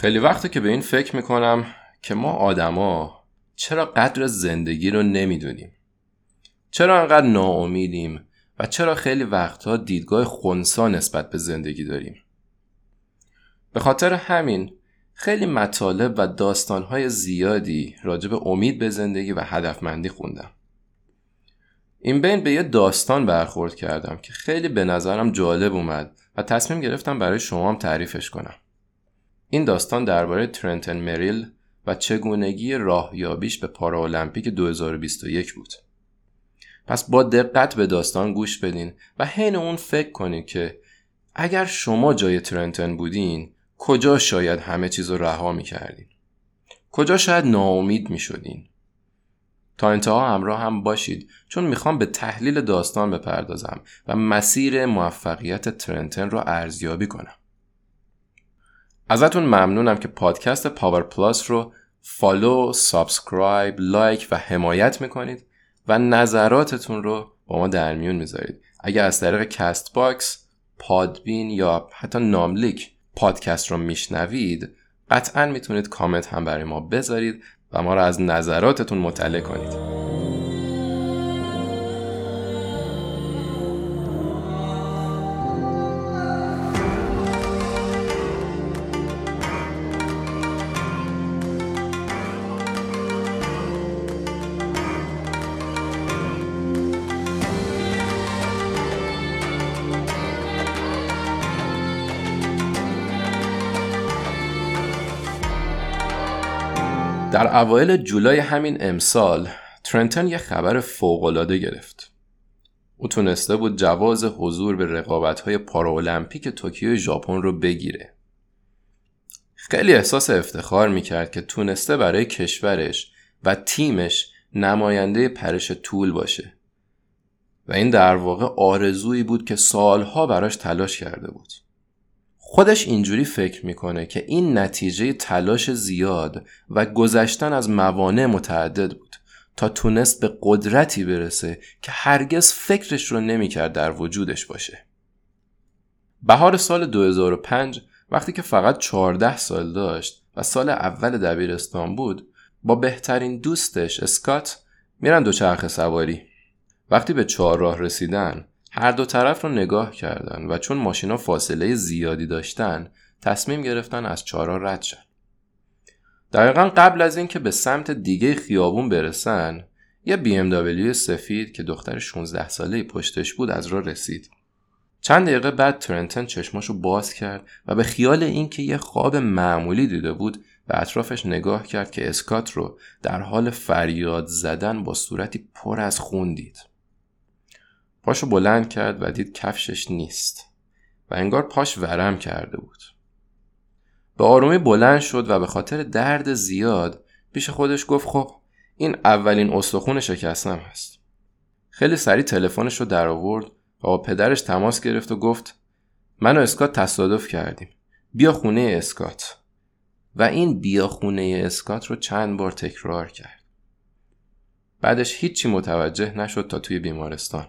خیلی وقته که به این فکر می‌کنم که ما آدما چرا قدر زندگی رو نمی‌دونیم؟ چرا انقدر ناامیدیم و چرا خیلی وقتها دیدگاه خونسا نسبت به زندگی داریم؟ به خاطر همین خیلی مطالب و داستانهای زیادی راجع به امید به زندگی و هدفمندی خوندم. این بین به یه داستان برخورد کردم که خیلی به نظرم جالب اومد و تصمیم گرفتم برای شما هم تعریفش کنم. این داستان درباره ترنتن مریل و چگونگی راهیابیش به پارالمپیک 2021 بود پس با دقت به داستان گوش بدین و حین اون فکر کنید که اگر شما جای ترنتن بودین کجا شاید همه چیز رو رها می؟ کجا شاید ناامید می شدین؟ تا انتها همراه هم باشید چون می‌خوام به تحلیل داستان بپردازم و مسیر موفقیت ترنتن رو ارزیابی کنم. ازتون ممنونم که پادکست Power Plus رو follow، subscribe، like و حمایت می‌کنید و نظراتتون رو با ما در میون می‌ذارید. اگر از طریق Castbox، Podbean یا حتی ناملیک پادکست رو میشنوید قطعا می‌تونید کامنت هم برای ما بذارید و ما رو از نظراتتون مطلع کنید در اوایل جولای همین امسال ترنتن یه خبر فوقالعاده گرفت. او تونسته بود جواز حضور به رقابت‌های پارالمپیک توکیو ژاپن رو بگیره. خیلی احساس افتخار می‌کرد که تونسته برای کشورش و تیمش نماینده پرش طول باشه و این در واقع آرزویی بود که سالها براش تلاش کرده بود. خودش اینجوری فکر می‌کنه که این نتیجه تلاش زیاد و گذشتن از موانع متعدد بود تا تونست به قدرتی برسه که هرگز فکرش رو نمی‌کرد در وجودش باشه. بهار سال 2005 وقتی که فقط 14 سال داشت و سال اول دبیرستان بود با بهترین دوستش اسکات میرن دوچرخه سواری. وقتی به چهارراه رسیدن هر دو طرف رو نگاه کردن و چون ماشینا فاصله زیادی داشتن تصمیم گرفتن از چارا رد شن. دقیقا قبل از اینکه به سمت دیگه خیابون برسن یه BMW سفید که دختر 16 ساله پشتش بود از راه رسید. چند دقیقه بعد ترنتن چشماشو باز کرد و به خیال اینکه یه خواب معمولی دیده بود به اطرافش نگاه کرد که اسکات رو در حال فریاد زدن با صورتی پر از خون دید. پاشو بلند کرد و دید کفشش نیست و انگار پاش ورم کرده بود. به آرومی بلند شد و به خاطر درد زیاد پیش خودش گفت خب این اولین استخون شکستم هست. خیلی سریع تلفنش رو در آورد و با پدرش تماس گرفت و گفت من و اسکات تصادف کردیم. بیا خونه اسکات. و این بیا خونه اسکات رو چند بار تکرار کرد. بعدش هیچی متوجه نشد تا توی بیمارستان.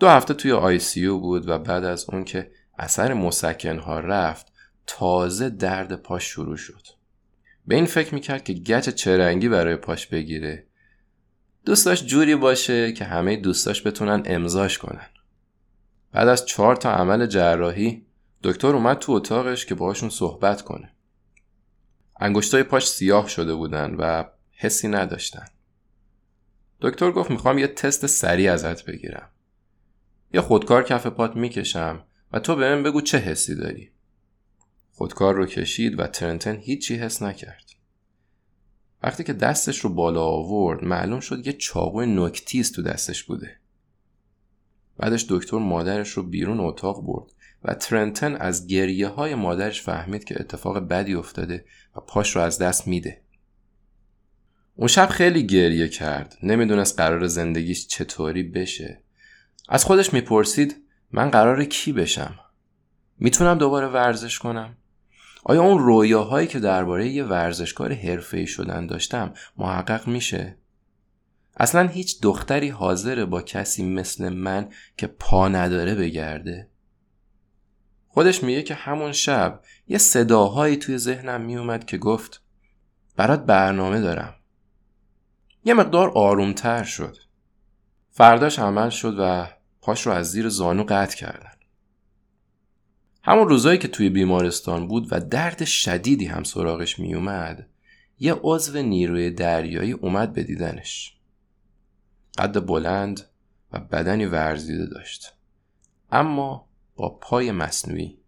دو هفته توی آی سی بود و بعد از اون که اثر مسکنها رفت تازه درد پاش شروع شد. به این فکر می‌کرد که گچ چرنگی برای پاش بگیره. دوستاش جوری باشه که همه دوستاش بتونن امضاش کنن. بعد از چهار تا عمل جراحی دکتر اومد تو اتاقش که باهاشون صحبت کنه. انگشتای پاش سیاه شده بودن و حسی نداشتن. دکتر گفت می‌خوام یه تست سریع ازت بگیرم. یا خودکار کف پات می‌کشم و تو به من بگو چه حسی داری. خودکار رو کشید و ترنتن هیچی حس نکرد. وقتی که دستش رو بالا آورد معلوم شد یه چاقوی نکتیز تو دستش بوده. بعدش دکتر مادرش رو بیرون اتاق برد و ترنتن از گریه های مادرش فهمید که اتفاق بدی افتاده و پاش رو از دست میده. اون شب خیلی گریه کرد. نمی‌دونست قرار زندگیش چطوری بشه. از خودش می‌پرسید من قرار کی بشم؟ می‌تونم دوباره ورزش کنم؟ آیا اون رویاهایی که درباره یه ورزشکار حرفه‌ای شدن داشتم محقق میشه؟ اصلا هیچ دختری حاضره با کسی مثل من که پا نداره بگرده؟ خودش میگه که همون شب یه صداهایی توی ذهنم میومد که گفت برات برنامه دارم. یه مقدار آرومتر شد. فرداش عمل شد و پاش رو از زیر زانو قطع کردن. همون روزایی که توی بیمارستان بود و درد شدیدی هم سراغش میومد یه عضو نیروی دریایی اومد به دیدنش. قد بلند و بدنی ورزیده داشت. اما با پای مصنوعی.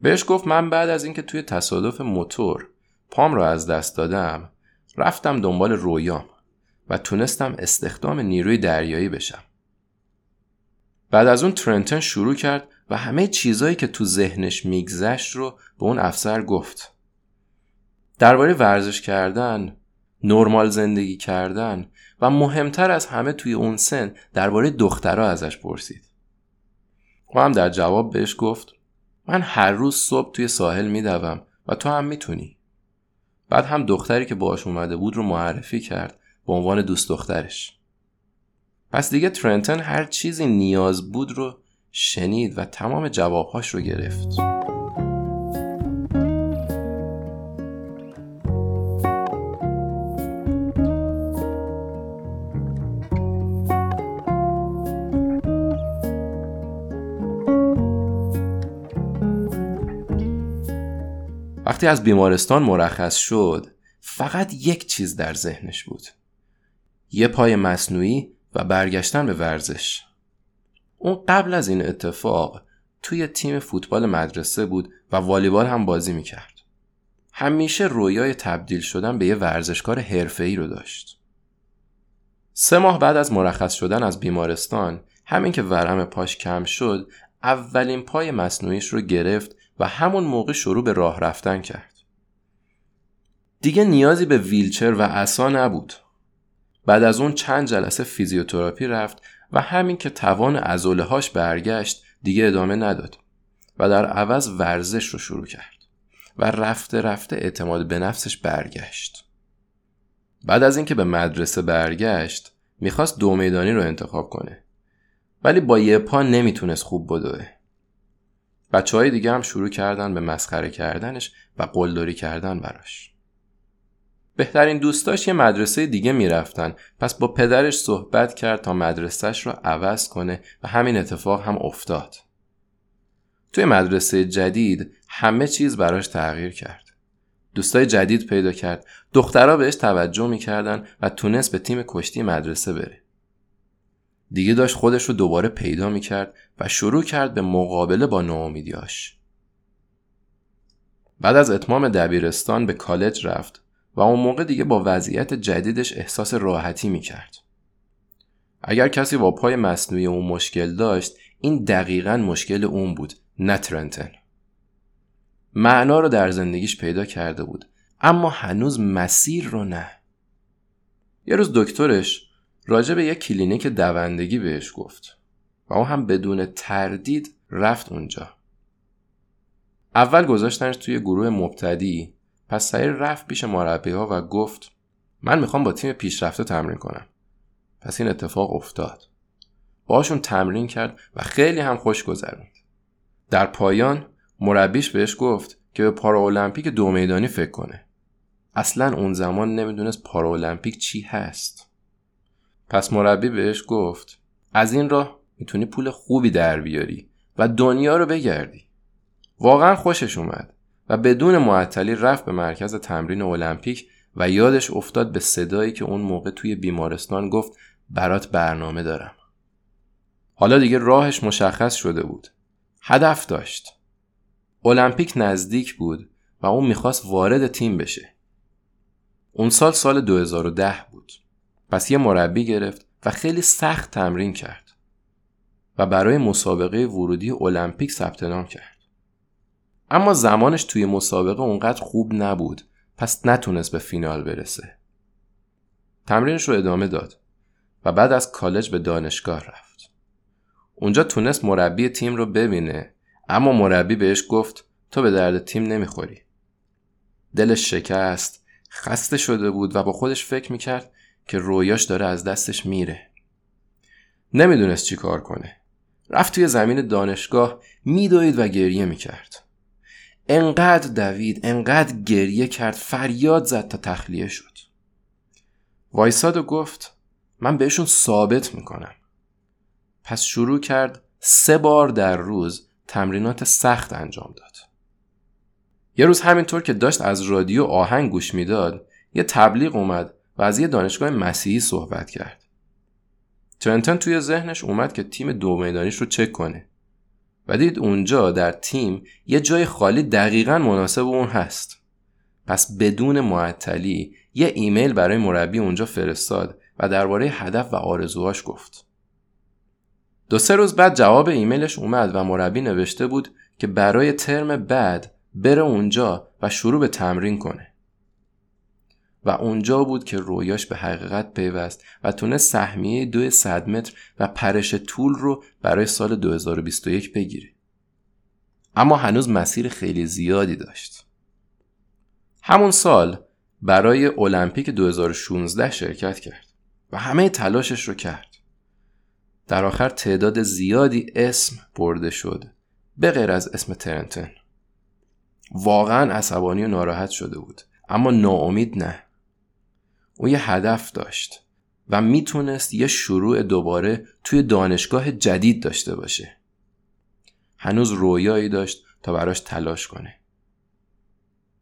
بهش گفت من بعد از اینکه توی تصادف موتور پام رو از دست دادم رفتم دنبال رویام و تونستم استخدام نیروی دریایی بشم. بعد از اون ترنتن شروع کرد و همه چیزایی که تو ذهنش میگذشت رو به اون افسر گفت. درباره ورزش کردن نرمال زندگی کردن و مهمتر از همه توی اون سن درباره دخترها ازش پرسید. و هم در جواب بهش گفت من هر روز صبح توی ساحل میدوم و تو هم می‌تونی. بعد هم دختری که باش اومده بود رو معرفی کرد به عنوان دوست دخترش. پس دیگه ترنتن هر چیزی نیاز بود رو شنید و تمام جوابهاش رو گرفت. وقتی از بیمارستان مرخص شد فقط یک چیز در ذهنش بود. یه پای مصنوعی و برگشتن به ورزش اون قبل از این اتفاق توی تیم فوتبال مدرسه بود و والیبال هم بازی می‌کرد همیشه رویای تبدیل شدن به یه ورزشکار حرفه‌ای رو داشت سه ماه بعد از مرخص شدن از بیمارستان همین که ورم پاش کم شد اولین پای مصنوعیش رو گرفت و همون موقع شروع به راه رفتن کرد. دیگه نیازی به ویلچر و عصا نبود. بعد از اون چند جلسه فیزیوتراپی رفت و همین که توان ازوله هاش برگشت دیگه ادامه نداد و در عوض ورزش رو شروع کرد و رفته رفته اعتماد به نفسش برگشت. بعد از اینکه به مدرسه برگشت می‌خواست دو میدانی رو انتخاب کنه ولی با یه پا نمی‌تونست خوب بدوه بچه های دیگه هم شروع کردن به مسخره کردنش و قلدری کردن براش. بهترین دوستاش یه مدرسه دیگه می‌رفتن پس با پدرش صحبت کرد تا مدرسهش رو عوض کنه و همین اتفاق هم افتاد. توی مدرسه جدید همه چیز براش تغییر کرد. دوستای جدید پیدا کرد. دخترها بهش توجه می‌کردن و تونست به تیم کشتی مدرسه بره. دیگه داشت خودش رو دوباره پیدا می‌کرد و شروع کرد به مقابله با ناامیدیاش. بعد از اتمام دبیرستان به کالج رفت و اون موقع دیگه با وضعیت جدیدش احساس راحتی می‌کرد. اگر کسی با پای مصنوعی اون مشکل داشت این دقیقا مشکل اون بود نه ترنتن. معنا رو در زندگیش پیدا کرده بود اما هنوز مسیر رو نه. یه روز دکترش راجع به یک کلینیک دوندگی بهش گفت و او هم بدون تردید رفت اونجا اول گذاشتنش توی گروه مبتدی پس سریع رفت پیش مربی ها و گفت من می‌خوام با تیم پیشرفته تمرین کنم. پس این اتفاق افتاد. باشون تمرین کرد و خیلی هم خوش گذروند. در پایان مربیش بهش گفت که به پارالمپیک دو میدانی فکر کنه. اصلا اون زمان نمی‌دونست پارالمپیک چی هست. پس مربی بهش گفت از این راه می‌تونی پول خوبی در بیاری و دنیا رو بگردی. واقعا خوشش اومد. و بدون معطلی رفت به مرکز تمرین المپیک و یادش افتاد به صدایی که اون موقع توی بیمارستان گفت برات برنامه دارم. حالا دیگه راهش مشخص شده بود. هدف داشت. المپیک نزدیک بود و اون می‌خواست وارد تیم بشه. اون سال سال 2010 بود. پس یه مربی گرفت و خیلی سخت تمرین کرد. و برای مسابقه ورودی المپیک ثبت نام کرد. اما زمانش توی مسابقه اونقدر خوب نبود پس نتونست به فینال برسه. تمرینش رو ادامه داد و بعد از کالج به دانشگاه رفت. اونجا تونست مربی تیم رو ببینه اما مربی بهش گفت تو به درد تیم نمی‌خوری. دلش شکست، خسته شده بود و با خودش فکر می‌کرد که رویاش داره از دستش میره. نمی‌دونست چی کار کنه. رفت توی زمین دانشگاه میدوید و گریه می‌کرد انقدر دوید انقدر گریه کرد فریاد زد تا تخلیه شد. وایساد و گفت من بهشون ثابت می‌کنم. پس شروع کرد سه بار در روز تمرینات سخت انجام داد. یه روز همینطور که داشت از رادیو آهنگ گوش می‌داد یه تبلیغ اومد و از یه دانشگاه مسیحی صحبت کرد. ترنتن توی ذهنش اومد که تیم دو میدانیش رو چک کنه. و دید اونجا در تیم یه جای خالی دقیقا مناسب اون هست. پس بدون معطلی یه ایمیل برای مربی اونجا فرستاد و درباره هدف و آرزوهاش گفت. دو سه روز بعد جواب ایمیلش اومد و مربی نوشته بود که برای ترم بعد بره اونجا و شروع به تمرین کنه. و اونجا بود که رویاش به حقیقت پیوست و تونست سهمیه دو صد متر و پرش طول رو برای سال 2021 بگیره. اما هنوز مسیر خیلی زیادی داشت. همون سال برای المپیک 2016 شرکت کرد و همه تلاشش رو کرد. در آخر تعداد زیادی اسم برده شد به غیر از اسم ترنتن. واقعا عصبانی و ناراحت شده بود اما ناامید نه. او یه هدف داشت و می‌تونست یه شروع دوباره توی دانشگاه جدید داشته باشه. هنوز رویایی داشت تا براش تلاش کنه.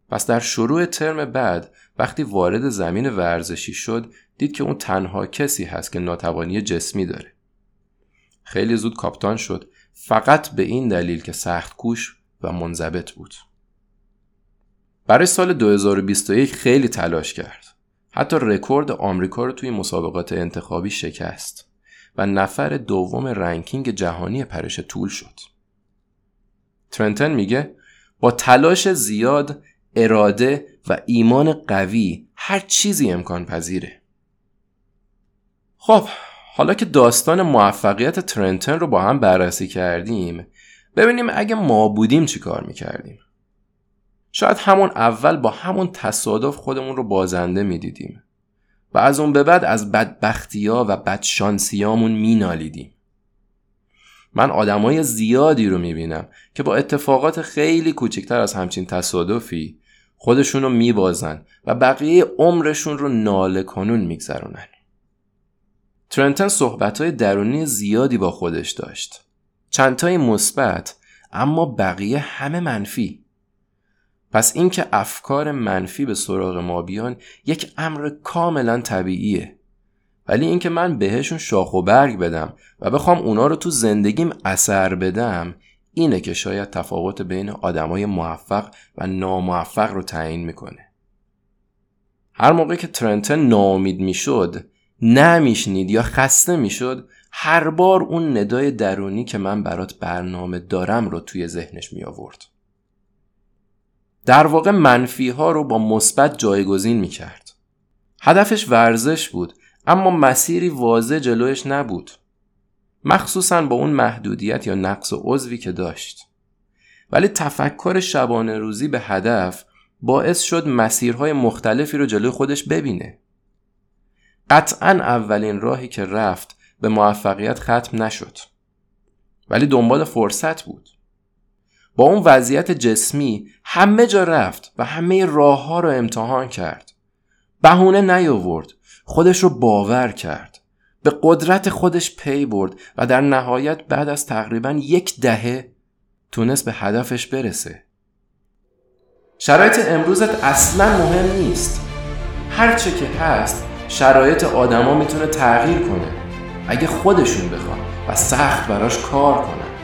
پس در شروع ترم بعد وقتی وارد زمین ورزشی شد دید که اون تنها کسی هست که ناتوانی جسمی داره. خیلی زود کاپتان شد فقط به این دلیل که سخت کوش و منضبط بود. برای سال 2021 خیلی تلاش کرد. حتی رکورد آمریکا رو توی مسابقات انتخابی شکست و نفر دوم رنکینگ جهانی پرش طول شد. ترنتن میگه با تلاش زیاد اراده و ایمان قوی هر چیزی امکان پذیره. خب حالا که داستان موفقیت ترنتن رو با هم بررسی کردیم ببینیم اگه ما بودیم چی کار می‌کردیم. شاید همون اول با همون تصادف خودمون رو بازنده می‌دیدیم و از اون به بعد از بدبختیا و بدشانسیامون مینالیدیم. من آدمای زیادی رو می‌بینم که با اتفاقات خیلی کوچکتر از همچین تصادفی خودشون رو میبازن و بقیه عمرشون رو ناله کنون میگذرونن. ترنتن صحبتهای درونی زیادی با خودش داشت. چندتای مثبت اما بقیه همه منفی. پس اینکه افکار منفی به سراغ ما بیان یک امر کاملا طبیعیه ولی اینکه من بهشون شاخ و برگ بدم و بخوام اونا رو تو زندگیم اثر بدم اینه که شاید تفاوت بین آدمای موفق و ناموفق رو تعیین می‌کنه هر موقع که ترنتن ناامید می‌شد نمیشنید یا خسته می‌شد هر بار اون ندای درونی که من برات برنامه دارم رو توی ذهنش می آورد. در واقع منفی ها رو با مثبت جایگزین می کرد. هدفش ورزش بود اما مسیری واضح جلوش نبود. مخصوصا با اون محدودیت یا نقص عضوی که داشت. ولی تفکر شبانه روزی به هدف باعث شد مسیرهای مختلفی رو جلوی خودش ببینه. قطعا اولین راهی که رفت به موفقیت ختم نشد. ولی دنبال فرصت بود. با اون وضعیت جسمی همه جا رفت و همه راه ها رو امتحان کرد. بهونه نیاورد. خودش رو باور کرد. به قدرت خودش پی برد و در نهایت بعد از تقریبا یک دهه تونست به هدفش برسه. شرایط امروزت اصلا مهم نیست. هرچه که هست شرایط آدما می‌تونه تغییر کنه. اگه خودشون بخوان و سخت براش کار کنن.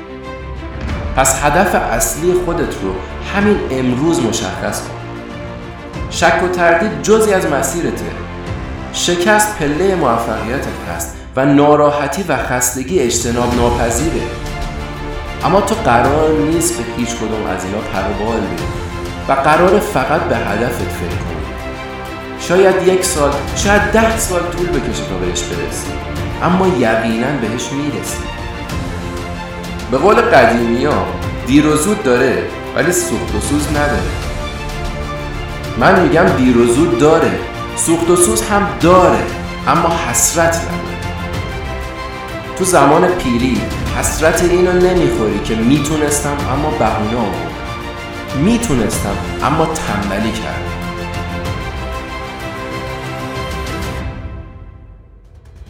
پس هدف اصلی خودت رو همین امروز مشخص کن. شک و تردید جزی از مسیرته. شکست پله موفقیتت هست و ناراحتی و خستگی اجتناب ناپذیره. اما تو قرار نیست به هیچ کدوم از اینا پروبال بدی و قرار فقط به هدفت فکر کنی. شاید یک سال شاید ده سال طول بکشه تا بهش برسی. اما یقینا بهش می‌رسی. به قول قدیمی ها دیر و زود داره ولی سوخت و سوز نداره. من میگم دیر و زود داره سوخت و سوز هم داره اما حسرت نداره. تو زمان پیری حسرت اینو نمی‌خوری که می‌تونستم اما بهونه آورد می‌تونستم اما تنبلی کردم.